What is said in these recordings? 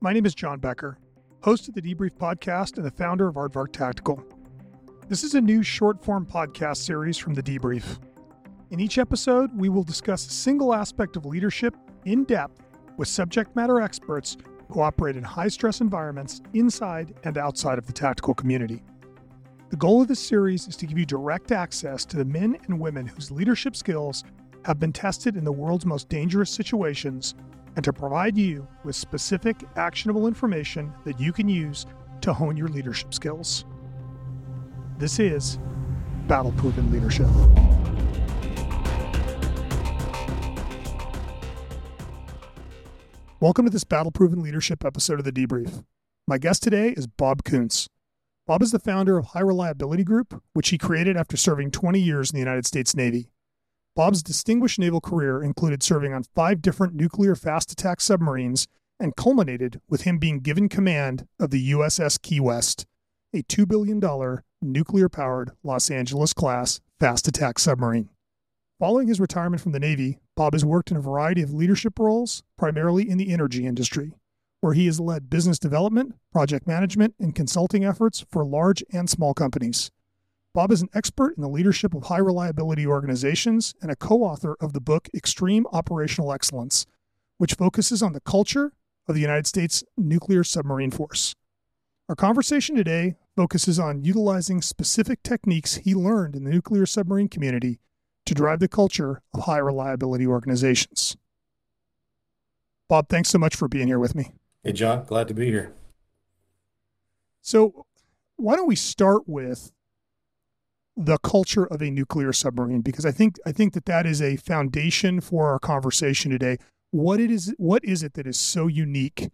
My name is John Becker, host of the Debrief podcast and the founder of Aardvark Tactical. This is a new short form podcast series from the Debrief. In each episode, we will discuss a single aspect of leadership in depth with subject matter experts who operate in high stress environments inside and outside of the tactical community. The goal of this series is to give you direct access to the men and women whose leadership skills have been tested in the world's most dangerous situations and to provide you with specific, actionable information that you can use to hone your leadership skills. This is Battle Proven Leadership. Welcome to this Battle Proven Leadership episode of the Debrief. My guest today is Bob Koonce. Bob is the founder of High Reliability Group, which he created after serving 20 years in the United States Navy. Bob's distinguished naval career included serving on five different nuclear fast attack submarines and culminated with him being given command of the USS Key West, a $2 billion nuclear powered Los Angeles class fast attack submarine. Following his retirement from the Navy, Bob has worked in a variety of leadership roles, primarily in the energy industry, where he has led business development, project management, and consulting efforts for large and small companies. Bob is an expert in the leadership of high reliability organizations and a co author of the book Extreme Operational Excellence, which focuses on the culture of the United States Nuclear Submarine Force. Our conversation today focuses on utilizing specific techniques he learned in the nuclear submarine community to drive the culture of high reliability organizations. Bob, thanks so much for being here with me. Hey, John, glad to be here. So, why don't we start with the culture of a nuclear submarine because I think I think that that is a foundation for our conversation today. What it is what is it that is so unique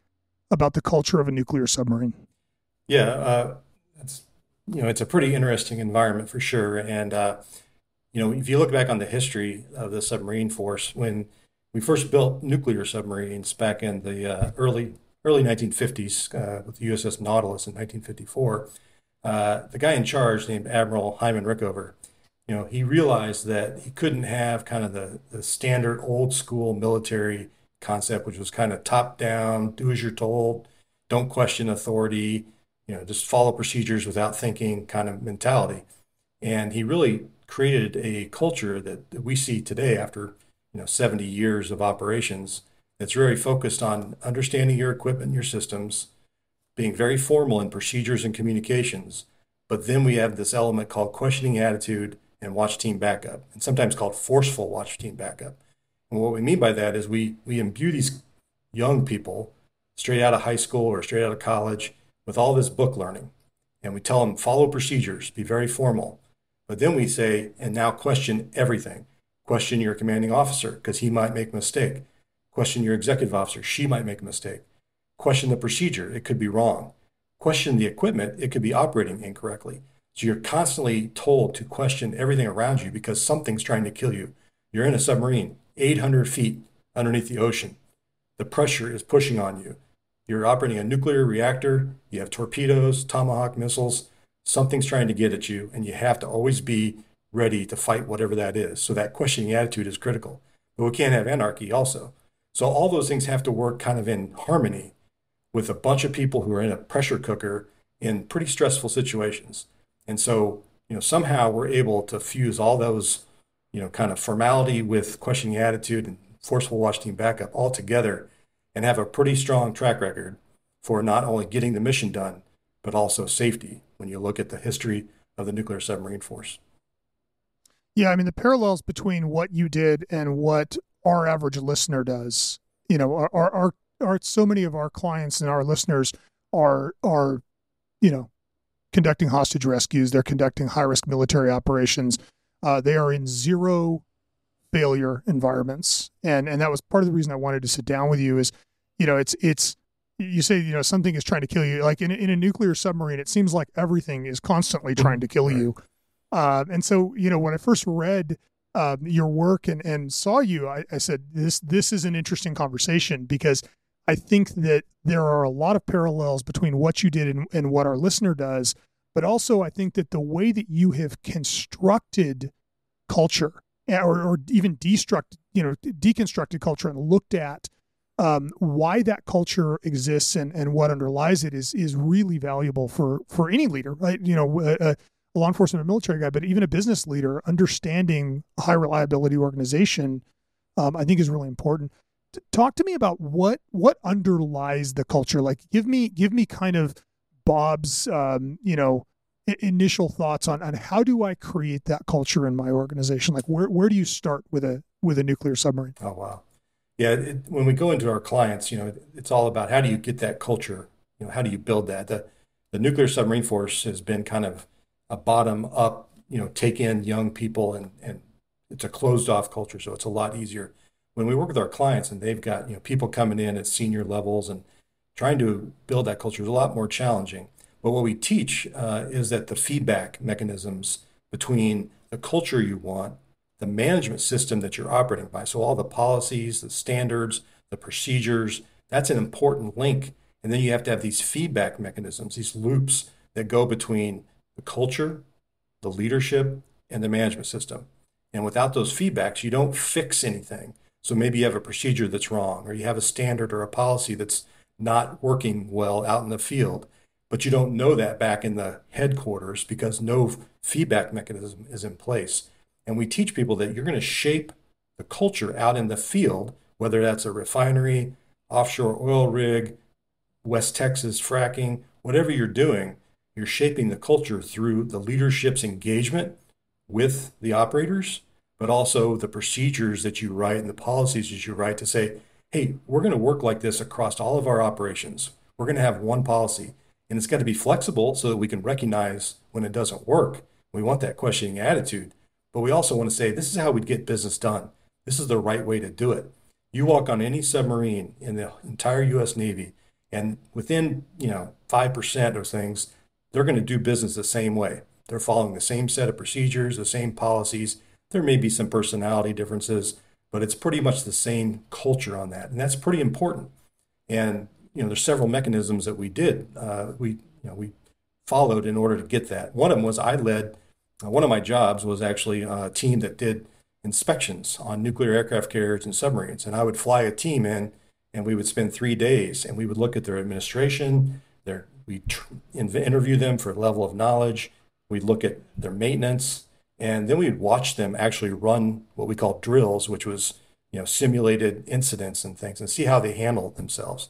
about the culture of a nuclear submarine? Yeah, uh, it's you know it's a pretty interesting environment for sure, and uh, you know if you look back on the history of the submarine force when we first built nuclear submarines back in the uh, early early 1950s uh, with the USS Nautilus in 1954 uh, the guy in charge, named Admiral Hyman Rickover, you know, he realized that he couldn't have kind of the, the standard old school military concept, which was kind of top down, do as you're told, don't question authority, you know, just follow procedures without thinking kind of mentality. And he really created a culture that, that we see today after, you know, 70 years of operations that's very focused on understanding your equipment your systems, being very formal in procedures and communications. But then we have this element called questioning attitude and watch team backup, and sometimes called forceful watch team backup. And what we mean by that is we we imbue these young people straight out of high school or straight out of college with all this book learning. And we tell them follow procedures, be very formal. But then we say, and now question everything. Question your commanding officer because he might make a mistake. Question your executive officer, she might make a mistake. Question the procedure, it could be wrong. Question the equipment, it could be operating incorrectly. So you're constantly told to question everything around you because something's trying to kill you. You're in a submarine, 800 feet underneath the ocean. The pressure is pushing on you. You're operating a nuclear reactor, you have torpedoes, tomahawk missiles. Something's trying to get at you, and you have to always be ready to fight whatever that is. So that questioning attitude is critical. But we can't have anarchy also. So all those things have to work kind of in harmony with a bunch of people who are in a pressure cooker in pretty stressful situations. And so, you know, somehow we're able to fuse all those, you know, kind of formality with questioning attitude and forceful watch team backup all together and have a pretty strong track record for not only getting the mission done, but also safety when you look at the history of the nuclear submarine force. Yeah, I mean the parallels between what you did and what our average listener does, you know, are, are, are so many of our clients and our listeners are are you know conducting hostage rescues. They're conducting high risk military operations. Uh, they are in zero failure environments. And and that was part of the reason i wanted to sit down with you is you know it's it's you say you know something is trying to kill you. Like in, in a nuclear submarine it seems like everything is constantly trying to kill you. Uh, and so you know when i first read uh, your work and and saw you I, I said this this is an interesting conversation because I think that there are a lot of parallels between what you did and, and what our listener does, but also I think that the way that you have constructed culture eh, or, or even destruct, you know, deconstructed culture and looked at um, why that culture exists and, and what underlies it is is really valuable for for any leader, right? You know, a, a law enforcement or military guy, but even a business leader, understanding a high reliability organization, um, I think is really important. Talk to me about what what underlies the culture. Like, give me give me kind of Bob's, um, you know, I- initial thoughts on on how do I create that culture in my organization? Like, where where do you start with a with a nuclear submarine? Oh wow, yeah. It, when we go into our clients, you know, it, it's all about how do you get that culture. You know, how do you build that? The the nuclear submarine force has been kind of a bottom up. You know, take in young people and and it's a closed off culture, so it's a lot easier. When we work with our clients and they've got you know people coming in at senior levels and trying to build that culture is a lot more challenging. But what we teach uh, is that the feedback mechanisms between the culture you want, the management system that you're operating by, so all the policies, the standards, the procedures, that's an important link. And then you have to have these feedback mechanisms, these loops that go between the culture, the leadership, and the management system. And without those feedbacks, you don't fix anything. So maybe you have a procedure that's wrong, or you have a standard or a policy that's not working well out in the field but you don't know that back in the headquarters because no feedback mechanism is in place. And we teach people that you're going to shape the culture out in the field, whether that's a refinery, offshore oil rig, West Texas fracking, whatever you're doing, you're shaping the culture through the leadership's engagement with the operators, but also the procedures that you write and the policies that you write to say, hey, we're going to work like this across all of our operations. We're going to have one policy and it's got to be flexible so that we can recognize when it doesn't work. We want that questioning attitude, but we also want to say this is how we'd get business done. This is the right way to do it. You walk on any submarine in the entire U.S. Navy, and within you know five percent of things, they're going to do business the same way. They're following the same set of procedures, the same policies. There may be some personality differences, but it's pretty much the same culture on that, and that's pretty important. And you know, there's several mechanisms that we did. Uh, we, you know, we followed in order to get that. One of them was I led. Uh, one of my jobs was actually a team that did inspections on nuclear aircraft carriers and submarines, and I would fly a team in, and we would spend three days, and we would look at their administration. Their we tr- interview them for a level of knowledge. We'd look at their maintenance, and then we'd watch them actually run what we call drills, which was you know simulated incidents and things, and see how they handled themselves.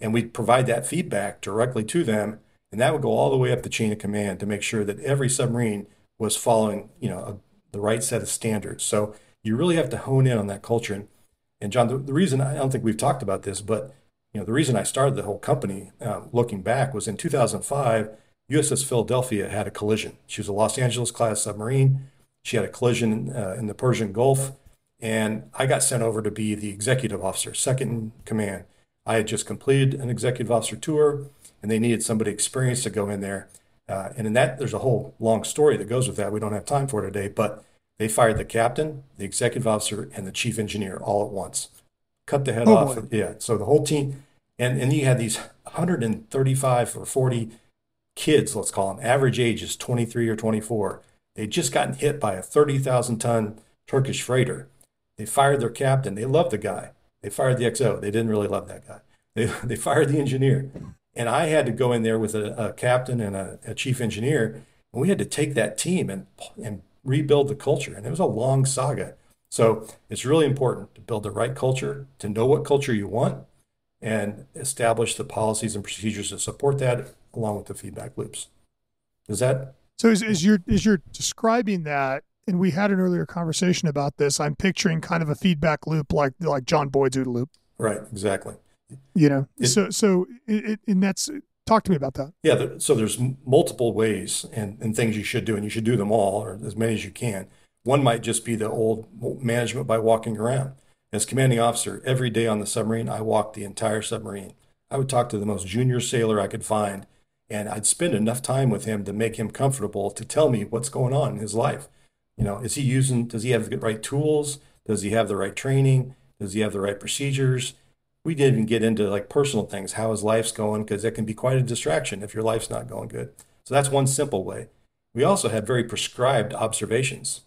And we'd provide that feedback directly to them and that would go all the way up the chain of command to make sure that every submarine was following you know a, the right set of standards. So you really have to hone in on that culture. And, and john the, the, reason i don't think we've talked about this but you know the reason i started the whole company uh, looking back was in 2005 uss philadelphia had a collision she was a los angeles class submarine she had a collision uh, in the persian gulf and i got sent over to be the executive officer second in command I had just completed an executive officer tour, and they needed somebody experienced to go in there. Uh, and in that, there's a whole long story that goes with that. We don't have time for today, but they fired the captain, the executive officer, and the chief engineer all at once. Cut the head oh, off. Boy. Yeah. So the whole team, and and you had these 135 or 40 kids, let's call them. Average age is 23 or 24. They'd just gotten hit by a 30,000 ton Turkish freighter. They fired their captain. They loved the guy. They fired the XO. They didn't really love that guy. They, they fired the engineer. And I had to go in there with a, a captain and a, a, chief engineer, and we had to take that team and, and rebuild the culture. And it was a long saga. So it's really important to build the right culture, to know what culture you want, and establish the policies and procedures to support that, along with the feedback loops. Is that? So as, as you're as you're describing that, and we had an earlier conversation about this. I'm picturing kind of a feedback loop like like John Boyd's OODA loop. Right, exactly. You know, it, so so it, it, and that's talk to me about that. Yeah, so there's multiple ways and, and things you should do, and you should do them all or as many as you can. One might just be the old management by walking around. As commanding officer, every day on the submarine, I walked the entire submarine. I would talk to the most junior sailor I could find, and I'd spend enough time with him to make him comfortable to tell me what's going on in his life. You know, is he using, does he have the right tools? Does he have the right training? Does he have the right procedures? We didn't even get into like personal things, how his life's going, because it can be quite a distraction if your life's not going good. So that's one simple way. We also had very prescribed observations.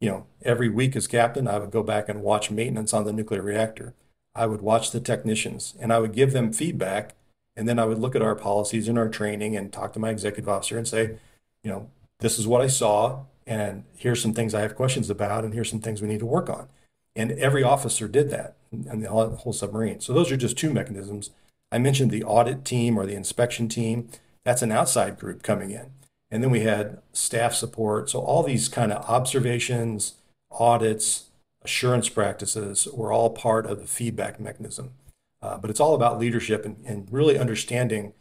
You know, every week as captain, I would go back and watch maintenance on the nuclear reactor. I would watch the technicians and I would give them feedback. And then I would look at our policies and our training and talk to my executive officer and say, you know, this is what I saw. And here's some things I have questions about. And here's some things we need to work on. And every officer did that and the whole submarine. So those are just two mechanisms. I mentioned the audit team or the inspection team. That's an outside group coming in. And then we had staff support. So all these kind of observations, audits, assurance practices were all part of the feedback mechanism. Uh, but it's all about leadership and, and really understanding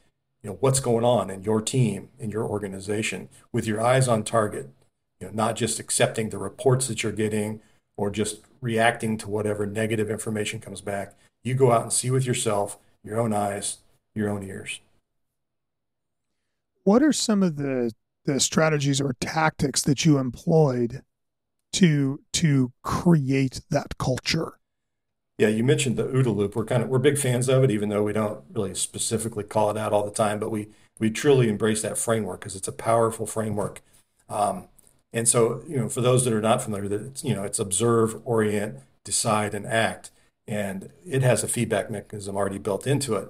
you know what's going on in your team in your organization with your eyes on target. You know not just accepting the reports that you're getting or just reacting to whatever negative information comes back. You go out and see with yourself your own eyes your own ears. What are some of the the strategies or tactics that you employed to to create that culture. Yeah, you mentioned the OODA loop. We're kind of we're big fans of it, even though we don't really specifically call it out all the time. But we we truly embrace that framework because it's a powerful framework. Um, and so, you know, for those that are not familiar, that it's, you know, it's observe, orient, decide, and act, and it has a feedback mechanism already built into it.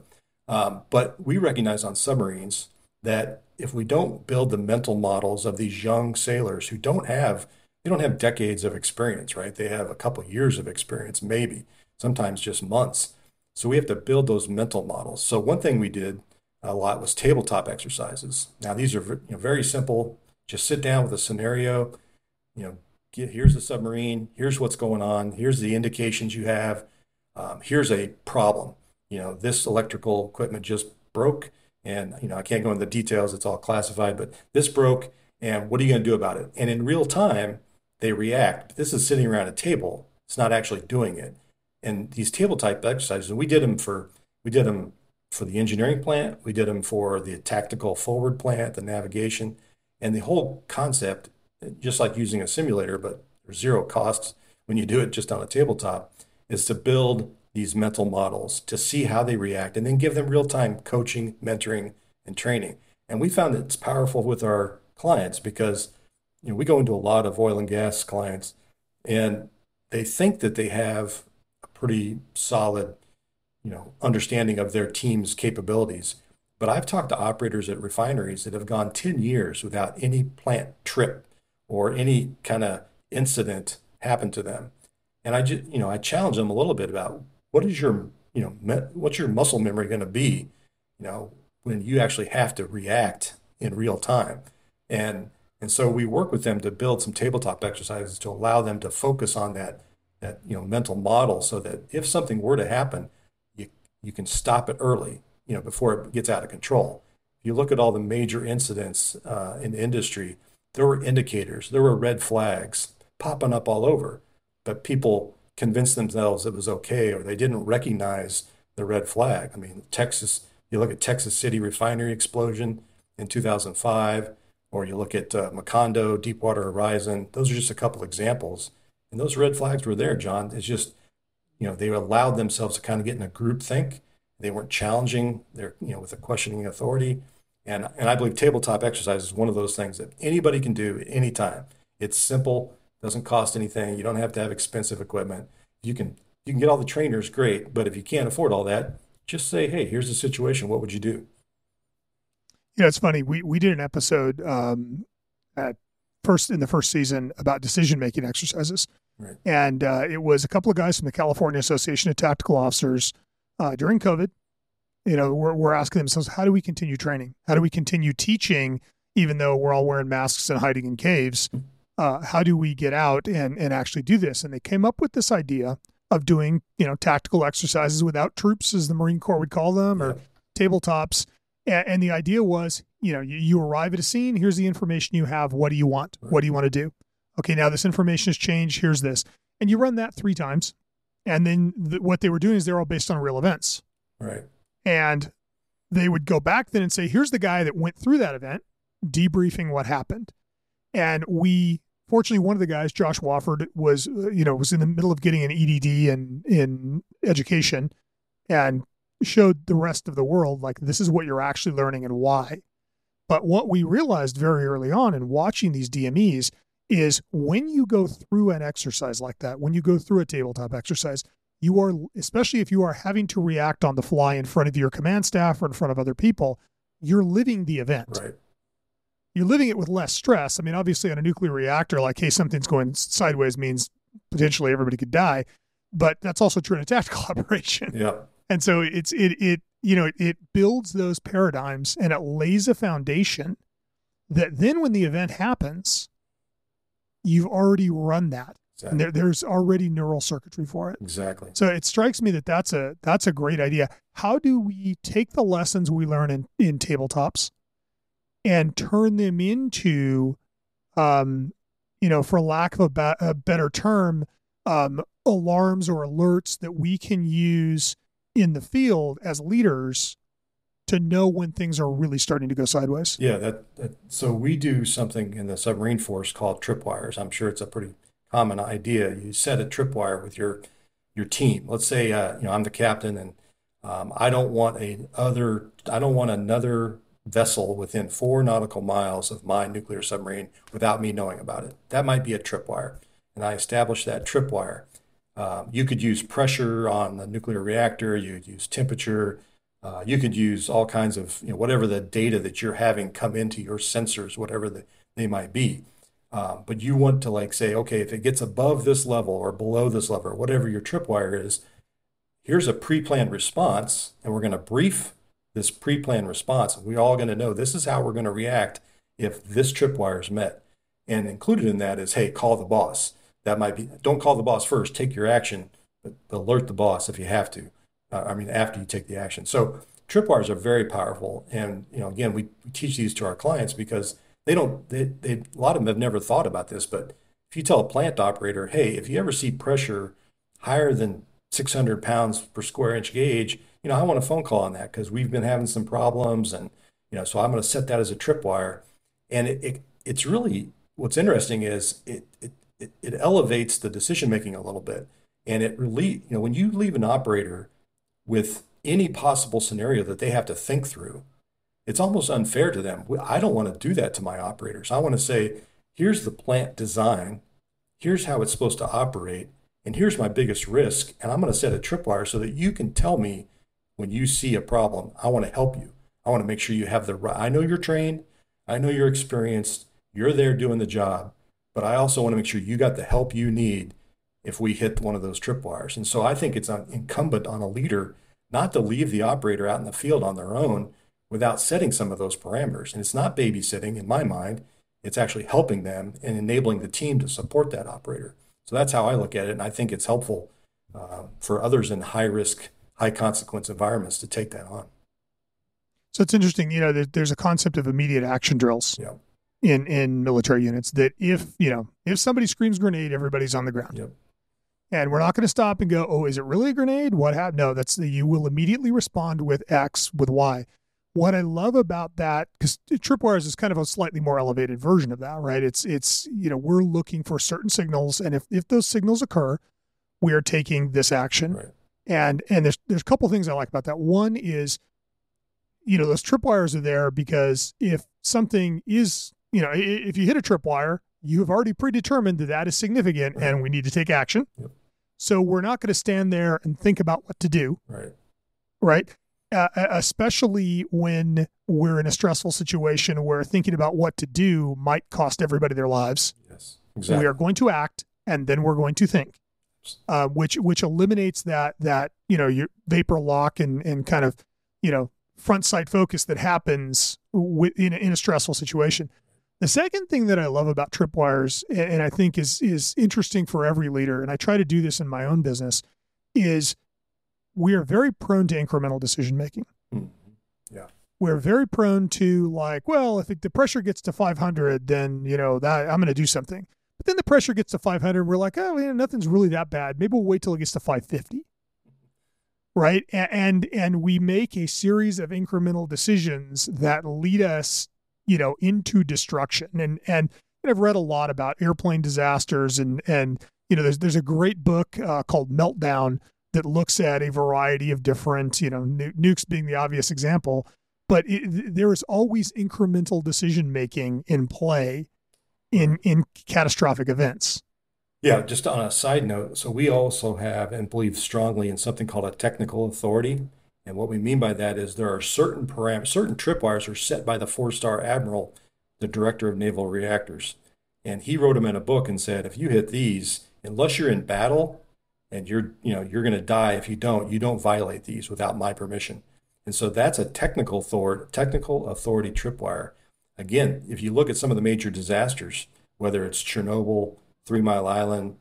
Um, but we recognize on submarines that if we don't build the mental models of these young sailors who don't have they don't have decades of experience, right? They have a couple years of experience, maybe, sometimes just months. So we have to build those mental models. So one thing we did a lot was tabletop exercises. Now these are you know, very simple. Just sit down with a scenario. You know, get, here's the submarine. Here's what's going on. Here's the indications you have. Um, here's a problem. You know, this electrical equipment just broke, and you know I can't go into the details. It's all classified, but this broke, and what are you going to do about it? And in real time, they react. This is sitting around a table. It's not actually doing it. And these table type exercises, and we did them for we did them for the engineering plant, we did them for the tactical forward plant, the navigation, and the whole concept, just like using a simulator, but there's zero costs when you do it just on a tabletop, is to build these mental models to see how they react and then give them real time coaching, mentoring, and training. And we found that it's powerful with our clients because you know, we go into a lot of oil and gas clients, and they think that they have pretty solid, you know, understanding of their team's capabilities. But I've talked to operators at refineries that have gone 10 years without any plant trip or any kind of incident happen to them. And I just, you know, I challenge them a little bit about what is your, you know, me- what's your muscle memory going to be, you know, when you actually have to react in real time. And and so we work with them to build some tabletop exercises to allow them to focus on that that you know mental model so that if something were to happen, you you can stop it early, you know, before it gets out of control. If you look at all the major incidents uh, in the industry, there were indicators, there were red flags popping up all over, but people convinced themselves it was okay or they didn't recognize the red flag. I mean, Texas, you look at Texas City refinery explosion in 2005 or you look at uh, Macondo, Deepwater Horizon. Those are just a couple examples. And those red flags were there, John. It's just, you know, they allowed themselves to kind of get in a group think. They weren't challenging their, you know, with a questioning authority. And, and I believe tabletop exercise is one of those things that anybody can do at any time. It's simple, doesn't cost anything. You don't have to have expensive equipment. You can you can get all the trainers, great. But if you can't afford all that, just say, hey, here's the situation. What would you do? You know, it's funny. We we did an episode um, at first in the first season about decision making exercises, right. and uh, it was a couple of guys from the California Association of Tactical Officers uh, during COVID. You know, we're we're asking themselves, how do we continue training? How do we continue teaching, even though we're all wearing masks and hiding in caves? Uh, how do we get out and and actually do this? And they came up with this idea of doing you know tactical exercises without troops, as the Marine Corps would call them, or tabletops and, and the idea was, you know, you, you, arrive at a scene. Here's the information you have. What do you want? What do you want to do? Okay, now this information has changed. Here's this, and you run that three times, and then the, what they were doing is they're all based on real events. Right. And they would go back then and say, "Here's the guy that went through that event, debriefing what happened." And we fortunately one of the guys josh wofford was uh, you know was in the middle of getting an edd in in education and showed the rest of the world like this is what you're actually learning and why. But what we realized very early on in watching these DMEs is when you go through an exercise like that, when you go through a tabletop exercise, you are especially if you are having to react on the fly in front of your command staff or in front of other people you're living the event Right. you're living it with less stress i mean obviously on a nuclear reactor like hey something's going sideways means potentially everybody could die but that's also true in a tactical operation Yeah. And so it's it it you know it builds those paradigms and it lays a foundation that then when the event happens you've already run that and there, there's already neural circuitry for it Exactly. so it strikes me that that's a that's a great idea. How do we take the lessons we learn in in tabletops and turn them into, um, you know, for lack of a, ba- a better term, um, alarms or alerts that we can use in the field as leaders to know when things are really starting to go sideways. Yeah, that, that so we do something in the submarine force called tripwires. I'm sure it's a pretty common idea. You set a tripwire with your your team. Let's say uh, you know I'm the captain and um, I don't want a other I don't want another vessel within four nautical miles of my nuclear submarine without me knowing about it. That might be a tripwire, and I establish that tripwire. Um, you could use pressure on the nuclear reactor. You'd use temperature. Uh, you could use all kinds of, you know, whatever the data that you're having come into your sensors, whatever the, they might be. Um, but you want to like say, okay, if it gets above this level or below this level, or whatever your tripwire is, here's a pre-planned response, and we're going to brief this pre-planned response. And we're all going to know this is how we're going to react if this tripwire is met. And included in that is, hey, call the boss. That might be, don't call the boss first, take your action, but alert the boss if you have to. Uh, I mean, after you take the action. So tripwires are very powerful. And, you know, again, we, teach these to our clients because they don't, they, they, a lot of them have never thought about this. But if you tell a plant operator, hey, if you ever see pressure higher than 600 pounds per square inch gauge, you know, I want a phone call on that because we've been having some problems. And, you know, so I'm going to set that as a tripwire. And it, it, it's really, what's interesting is it, it, it, it elevates the decision making a little bit. And it really, you know, when you leave an operator with any possible scenario that they have to think through, it's almost unfair to them. I don't want to do that to my operators. I want to say, here's the plant design, here's how it's supposed to operate, and here's my biggest risk. And I'm going to set a tripwire so that you can tell me when you see a problem. I want to help you. I want to make sure you have the right. I know you're trained, I know you're experienced, you're there doing the job, but I also want to make sure you got the help you need if we hit one of those tripwires. And so I think it's incumbent on a leader not to leave the operator out in the field on their own without setting some of those parameters. And it's not babysitting in my mind, it's actually helping them and enabling the team to support that operator. So that's how I look at it. And I think it's helpful uh, for others in high risk, high consequence environments to take that on. So it's interesting, you know, there's a concept of immediate action drills Yeah. In in military units that if, you know, if somebody screams grenade, everybody's on the ground. Yep. And we're not going to stop and go, "Oh, is it really a grenade? What happened?" No, that's you will immediately respond with X with Y. What I love about that cuz tripwires is kind of a slightly more elevated version of that, right? It's it's, you know, we're looking for certain signals and if if those signals occur, we are taking this action. Right. And and there's there's a couple things I like about that. One is you know, those tripwires are there because if something is, you know, if you hit a tripwire, you have already predetermined that that is significant and we need to take action. Yep. So we're not going to stand there and think about what to do, Right. right? Uh, especially when we're in a stressful situation where thinking about what to do might cost everybody their lives. Yes. Exactly. We are going to act and then we're going to think, uh, which which eliminates that that you know your vapor lock and and kind of you know front sight focus that happens with, in, a, in a stressful situation. The second thing that I love about tripwires, and, and I think is is interesting for every leader, and I try to do this in my own business, is we are very prone to incremental decision making. Mhm. Yeah. We're very prone to like, well, if it, the pressure gets to 500, then you know that I'm going to do something. But then the pressure gets to 500, we're like, oh, man, nothing's really that bad. Maybe we'll wait till it gets to 550 right A- and and we make a series of incremental decisions that lead us you know into destruction. And and i've read a lot about airplane disasters and and you know there's there's a great book uh, called meltdown that looks at a variety of different you know nu- nukes being the obvious example. But it, there is always incremental decision making in play in in catastrophic events. Yeah, just on a side note, so we also have and believe strongly in something called a technical authority. And what we mean by that is there are certain param certain tripwires are set by the four-star admiral, the director of naval reactors. And he wrote them in a book and said, if you hit these, unless you're in battle and you're, you know, you're going to die if you don't, you don't violate these without my permission. And so that's a technical authority, technical authority tripwire. Again, if you look at some of the major disasters, whether it's Chernobyl, Three Mile Island,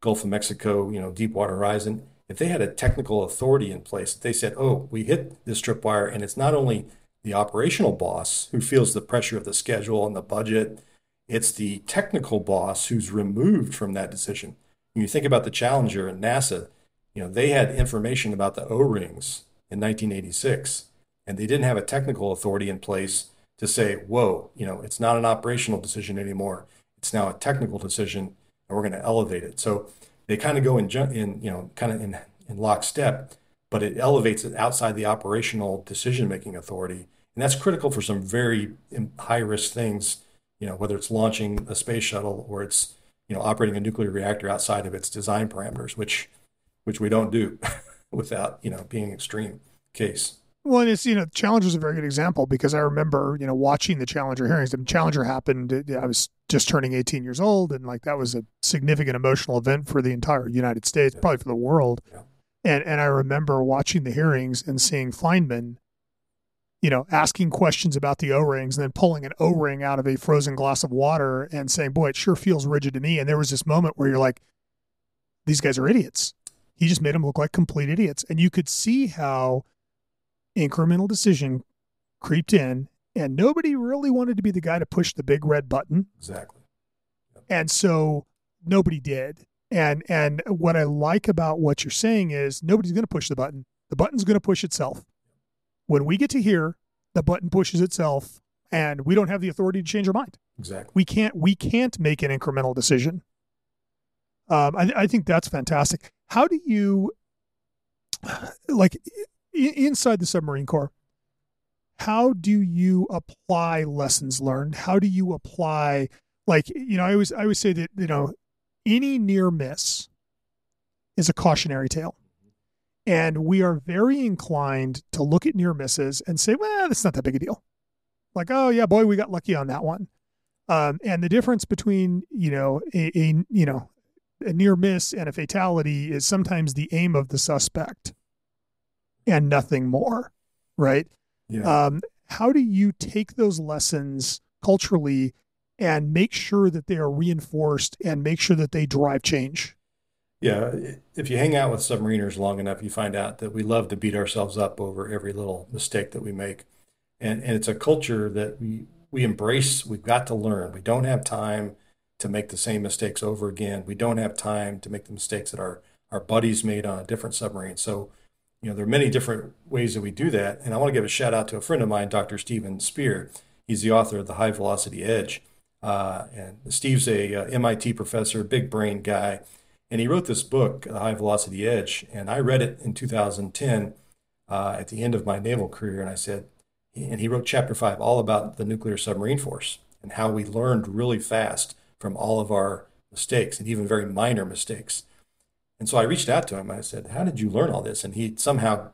Gulf of Mexico, you know, Deepwater Horizon, if they had a technical authority in place, they said, oh, we hit this tripwire, and it's not only the operational boss who feels the pressure of the schedule and the budget, it's the technical boss who's removed from that decision. When you think about the Challenger and NASA, you know, they had information about the O-rings in 1986, and they didn't have a technical authority in place to say, whoa, you know, it's not an operational decision anymore. It's now a technical decision and we're going to elevate it. So they kind of go in, in you know, kind of in, in lockstep, but it elevates it outside the operational decision making authority. And that's critical for some very high risk things, you know, whether it's launching a space shuttle or it's, you know, operating a nuclear reactor outside of its design parameters, which, which we don't do without, you know, being extreme case. Well, and it's you know, Challenger is a very good example because I remember you know watching the Challenger hearings. And Challenger happened. Uh, I was just turning 18 years old, and like that was a significant emotional event for the entire United States, probably for the world. Yeah. And and I remember watching the hearings and seeing Feynman, you know, asking questions about the O rings, and then pulling an O ring out of a frozen glass of water and saying, "Boy, it sure feels rigid to me." And there was this moment where you're like, "These guys are idiots." He just made them look like complete idiots, and you could see how incremental decision creeped in, and nobody really wanted to be the guy to push the big red button. Exactly. Yep. And so nobody did. And and what I like about what you're saying is nobody's going to push the button. The button's going to push itself. When we get to here, the button pushes itself, and we don't have the authority to change our mind. Exactly. We can't we can't make an incremental decision. Um, I, I think that's fantastic. How do you like inside the submarine corps how do you apply lessons learned? How do you apply like you know i always i always say that you know any near miss is a cautionary tale. And we are very inclined to look at near misses and say well that's not that big a deal. Like oh yeah boy we got lucky on that one. Um, and the difference between you know a, a you know a near miss and a fatality is sometimes the aim of the suspect and nothing more, right? Yeah. Um, how do you take those lessons culturally and make sure that they are reinforced and make sure that they drive change? Yeah, if you hang out with submariners long enough, you find out that we love to beat ourselves up over every little mistake that we make. And, and it's a culture that we, we embrace. We've got to learn. We don't have time to make the same mistakes over again. We don't have time to make the mistakes that our, our buddies made on a different submarine. So you know, there are many different ways that we do that. And I want to give a shout out to a friend of mine, Dr. Steven Spear. He's the author of The High Velocity Edge. Uh, and Steve's a uh, MIT professor, big brain guy. And he wrote this book, The High Velocity Edge. And I read it in 2010 uh, at the end of my naval career. And I said, and he wrote chapter five all about the nuclear submarine force and how we learned really fast from all of our mistakes and even very minor mistakes. And so I reached out to him. I said, "How did you learn all this?" And he somehow,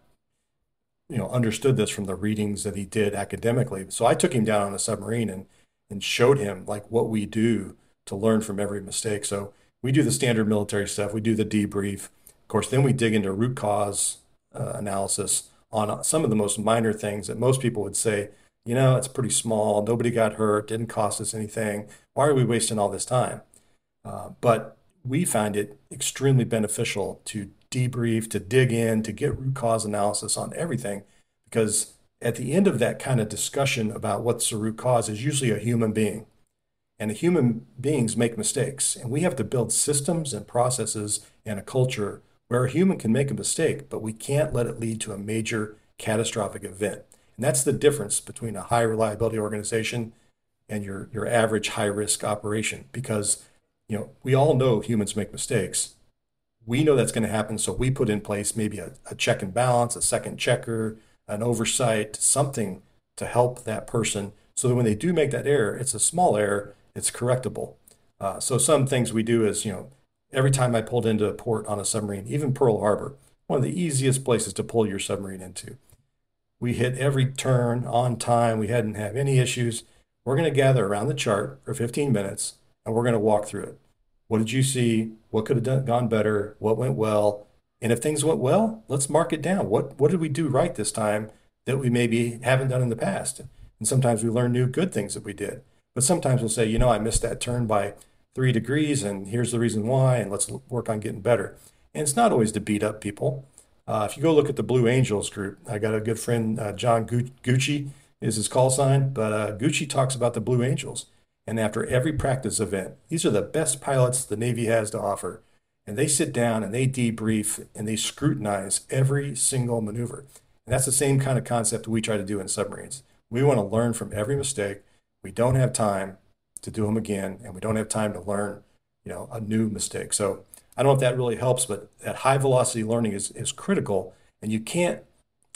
you know, understood this from the readings that he did academically. So I took him down on a submarine and and showed him like what we do to learn from every mistake. So we do the standard military stuff. We do the debrief. Of course, then we dig into root cause uh, analysis on some of the most minor things that most people would say, you know, it's pretty small. Nobody got hurt. Didn't cost us anything. Why are we wasting all this time? Uh, but we find it extremely beneficial to debrief, to dig in, to get root cause analysis on everything, because at the end of that kind of discussion about what's the root cause is usually a human being. And human beings make mistakes. And we have to build systems and processes and a culture where a human can make a mistake, but we can't let it lead to a major catastrophic event. And that's the difference between a high reliability organization and your, your average high risk operation because you know, we all know humans make mistakes. We know that's going to happen, so we put in place maybe a, a check and balance, a second checker, an oversight, something to help that person so that when they do make that error, it's a small error, it's correctable. Uh, so some things we do is, you know, every time I pulled into a port on a submarine, even Pearl Harbor, one of the easiest places to pull your submarine into. We hit every turn on time. We hadn't have any issues. We're going to gather around the chart for 15 minutes and we're going to walk through it. What did you see? What could have done, gone better? What went well? And if things went well, let's mark it down. What what did we do right this time that we maybe haven't done in the past? And sometimes we learn new good things that we did. But sometimes we'll say, you know, I missed that turn by three degrees, and here's the reason why, and let's work on getting better. And it's not always to beat up people. Uh, if you go look at the Blue Angels group, I got a good friend, uh, John Gucci is his call sign, but uh, Gucci talks about the Blue Angels. And after every practice event, these are the best pilots the Navy has to offer. And they sit down and they debrief and they scrutinize every single maneuver. And that's the same kind of concept we try to do in submarines. We want to learn from every mistake. We don't have time to do them again, and we don't have time to learn, you know, a new mistake. So I don't know if that really helps, but that high velocity learning is is critical, and you can't,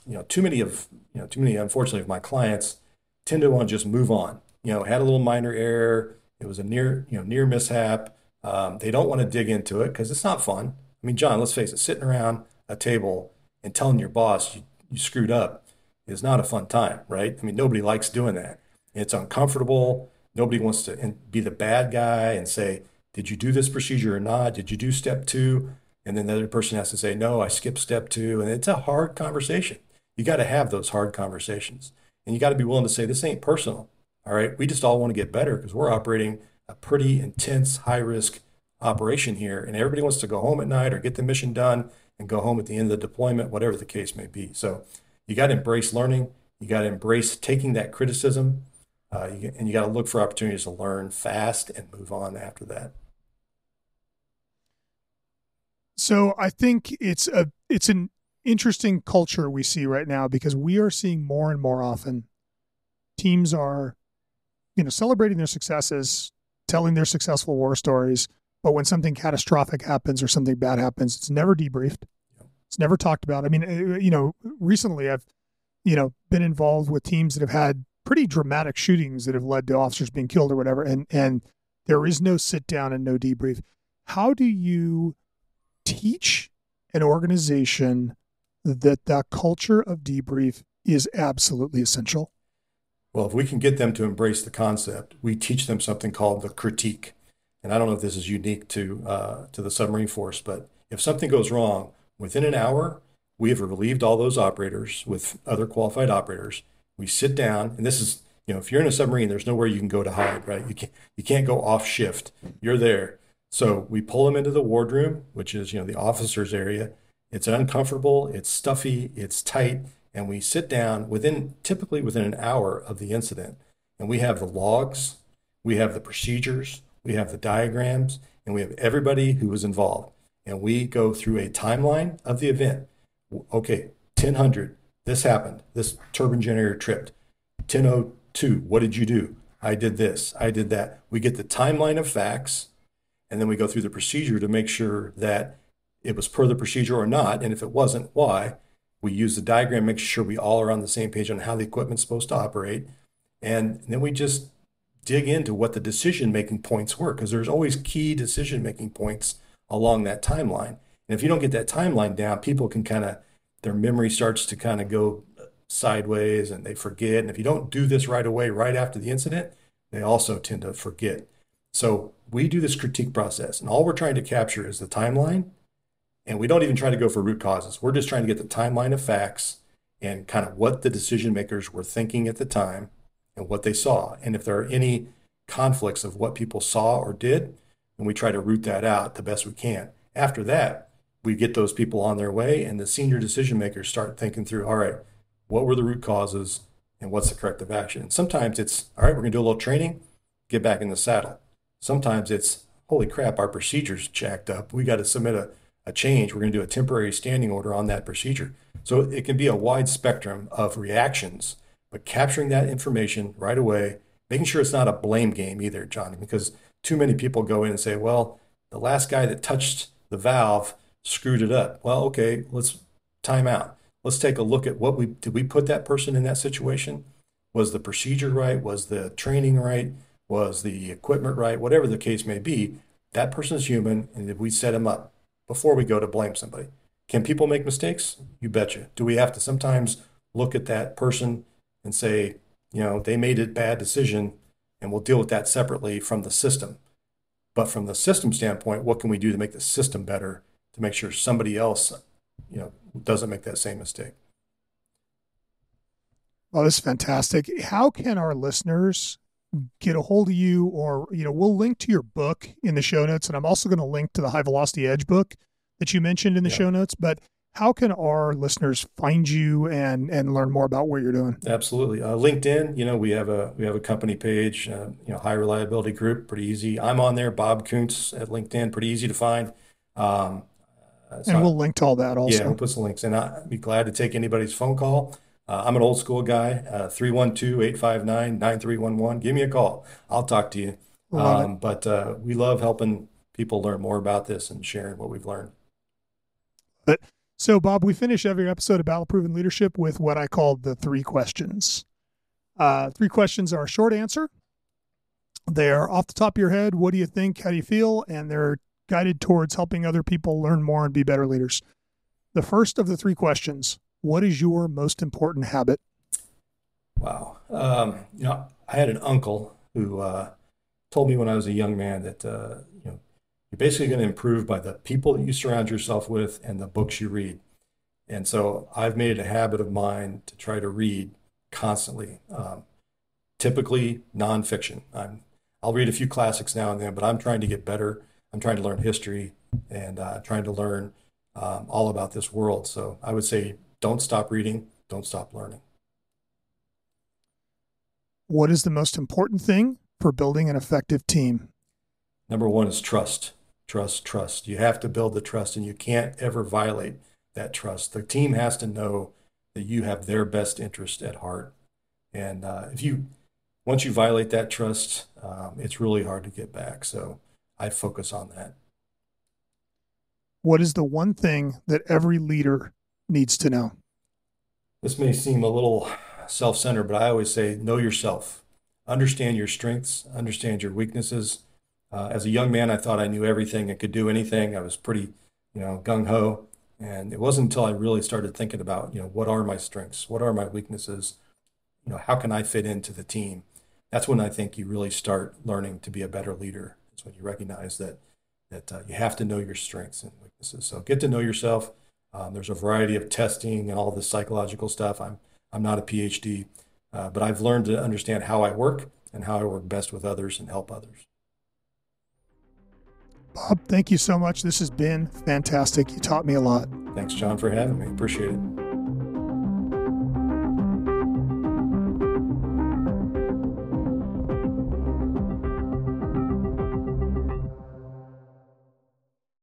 you know, too many of you know too many unfortunately of my clients tend to want to just move on. You know, had a little minor error, it was a near you know near mishap. Um, they don't want to dig into it because it's not fun. I mean, John, let's face it, sitting around a table and telling your boss you, you screwed up is not a fun time, right? I mean, nobody likes doing that. It's uncomfortable. Nobody wants to be the bad guy and say, Did you do this procedure or not? Did you do step two? And then the other person has to say, No, I skipped step two. And it's a hard conversation. You got to have those hard conversations. And you got to be willing to say, This ain't personal. All right. We just all want to get better because we're operating a pretty intense, high risk operation here. And everybody wants to go home at night or get the mission done and go home at the end of the deployment, whatever the case may be. So you got to embrace learning. You got to embrace taking that criticism uh, you, and you got to look for opportunities to learn fast and move on after that. So I think it's a it's an interesting culture we see right now because we are seeing more and more often teams are you know celebrating their successes, telling their successful war stories, but when something catastrophic happens or something bad happens, it's never debriefed. It's never talked about. I mean, uh, you know, recently I've you know been involved with teams that have had pretty dramatic shootings that have led to officers being killed or whatever, and and there is no sit down and no debrief. How do you teach an organization that that culture of debrief is absolutely essential? Well, if we can get them to embrace the concept, we teach them something called the critique. And I don't know if this is unique to uh, to the submarine force, but if something goes wrong within an hour, we have relieved all those operators with other qualified operators we sit down, and this is, you know, if you're in a submarine, there's nowhere you can go to hide, right? You can't, you can't go off shift. You're there. So we pull them into the wardroom, which is, you know, the officers' area. It's uncomfortable, it's stuffy, it's tight, and we sit down within, typically within an hour of the incident, and we have the logs, we have the procedures, we have the diagrams, and we have everybody who was involved. And we go through a timeline of the event. Okay, 1000, this happened. This turbine generator tripped. 1002, what did you do? I did this. I did that. We get the timeline of facts, and then we go through the procedure to make sure that it was per the procedure or not. And if it wasn't, why? We use the diagram, make sure we all are on the same page on how the equipment's supposed to operate. And then we just dig into what the decision making points were, because there's always key decision making points along that timeline. And if you don't get that timeline down, people can kind of their memory starts to kind of go sideways and they forget. And if you don't do this right away, right after the incident, they also tend to forget. So we do this critique process, and all we're trying to capture is the timeline. And we don't even try to go for root causes. We're just trying to get the timeline of facts and kind of what the decision makers were thinking at the time and what they saw. And if there are any conflicts of what people saw or did, then we try to root that out the best we can. After that, we get those people on their way and the senior decision makers start thinking through all right what were the root causes and what's the corrective action and sometimes it's all right we're going to do a little training get back in the saddle sometimes it's holy crap our procedure's jacked up we got to submit a, a change we're going to do a temporary standing order on that procedure so it can be a wide spectrum of reactions but capturing that information right away making sure it's not a blame game either john because too many people go in and say well the last guy that touched the valve screwed it up. Well, okay, let's time out. Let's take a look at what we did. We put that person in that situation. Was the procedure right? Was the training right? Was the equipment right? Whatever the case may be. that person is human, and we set him up before we go to blame somebody. Can people make mistakes? You betcha. Do we have to sometimes look at that person and say, you know, they made a bad decision and we'll deal with that separately from the system? But from the system standpoint, what can we do to make the system better to make sure somebody else, you know, doesn't make that same mistake? Well, this is fantastic. How can our listeners get a hold of you or you know we'll link to your book in the show notes and i'm also going to link to the high velocity edge book that you mentioned in the yeah. show notes but how can our listeners find you and and learn more about what you're doing? Absolutely. Uh, linkedin you know we have a we have a company page uh, you know high reliability group pretty easy. I'm on there Bob Koonce at linkedin pretty easy to find. Um, so and we'll I, link to all that also. yeah we'll put some links and i'd be glad to take anybody's phone call uh, I'm an old school guy, uh, 312 859 9311. Give me a call. I'll talk to you. Um, but uh, we love helping people learn more about this and sharing what we've learned. But so, Bob, we finish every episode of Battle Proven Leadership with what I call the three questions. Uh, three questions are a short answer. They're off the top of your head. What do you think? How do you feel? And they're guided towards helping other people learn more and be better leaders. The first of the three questions what is your most important habit? Wow. Um, you know, I had an uncle who uh, told me when I was a young man that uh, you know you're basically going to improve by the people that you surround yourself with and the books you read. And so I've made it a habit of mine to try to read constantly, um, typically nonfiction. I'm I'll read a few classics now and then, but I'm trying to get better. I'm trying to learn history and uh, trying to learn um, all about this world. So I would say don't stop reading, don't stop learning. What is the most important thing for building an effective team? Number one is trust. Trust, trust. You have to build the trust, and you can't ever violate that trust. The team has to know that you have their best interest at heart. And uh, if you, once you violate that trust, um, it's really hard to get back. So I focus on that. What is the one thing that every leader needs to know? This may seem a little self centered, but I always say know yourself, understand your strengths, understand your weaknesses. Uh, as a young man, I thought I knew everything and could do anything. I was pretty, you know, gung ho. And it wasn't until I really started thinking about, you know, what are my strengths? What are my weaknesses? You know, how can I fit into the team? That's when I think you really start learning to be a better leader. It's when you recognize that that uh, you have to know your strengths and weaknesses. So get to know yourself um, there's a variety of testing and all this psychological stuff. I'm I'm not a PhD, uh, but I've learned to understand how I work and how I work best with others and help others. Bob, thank you so much. This has been fantastic. You taught me a lot. Thanks, John, for having me. Appreciate it.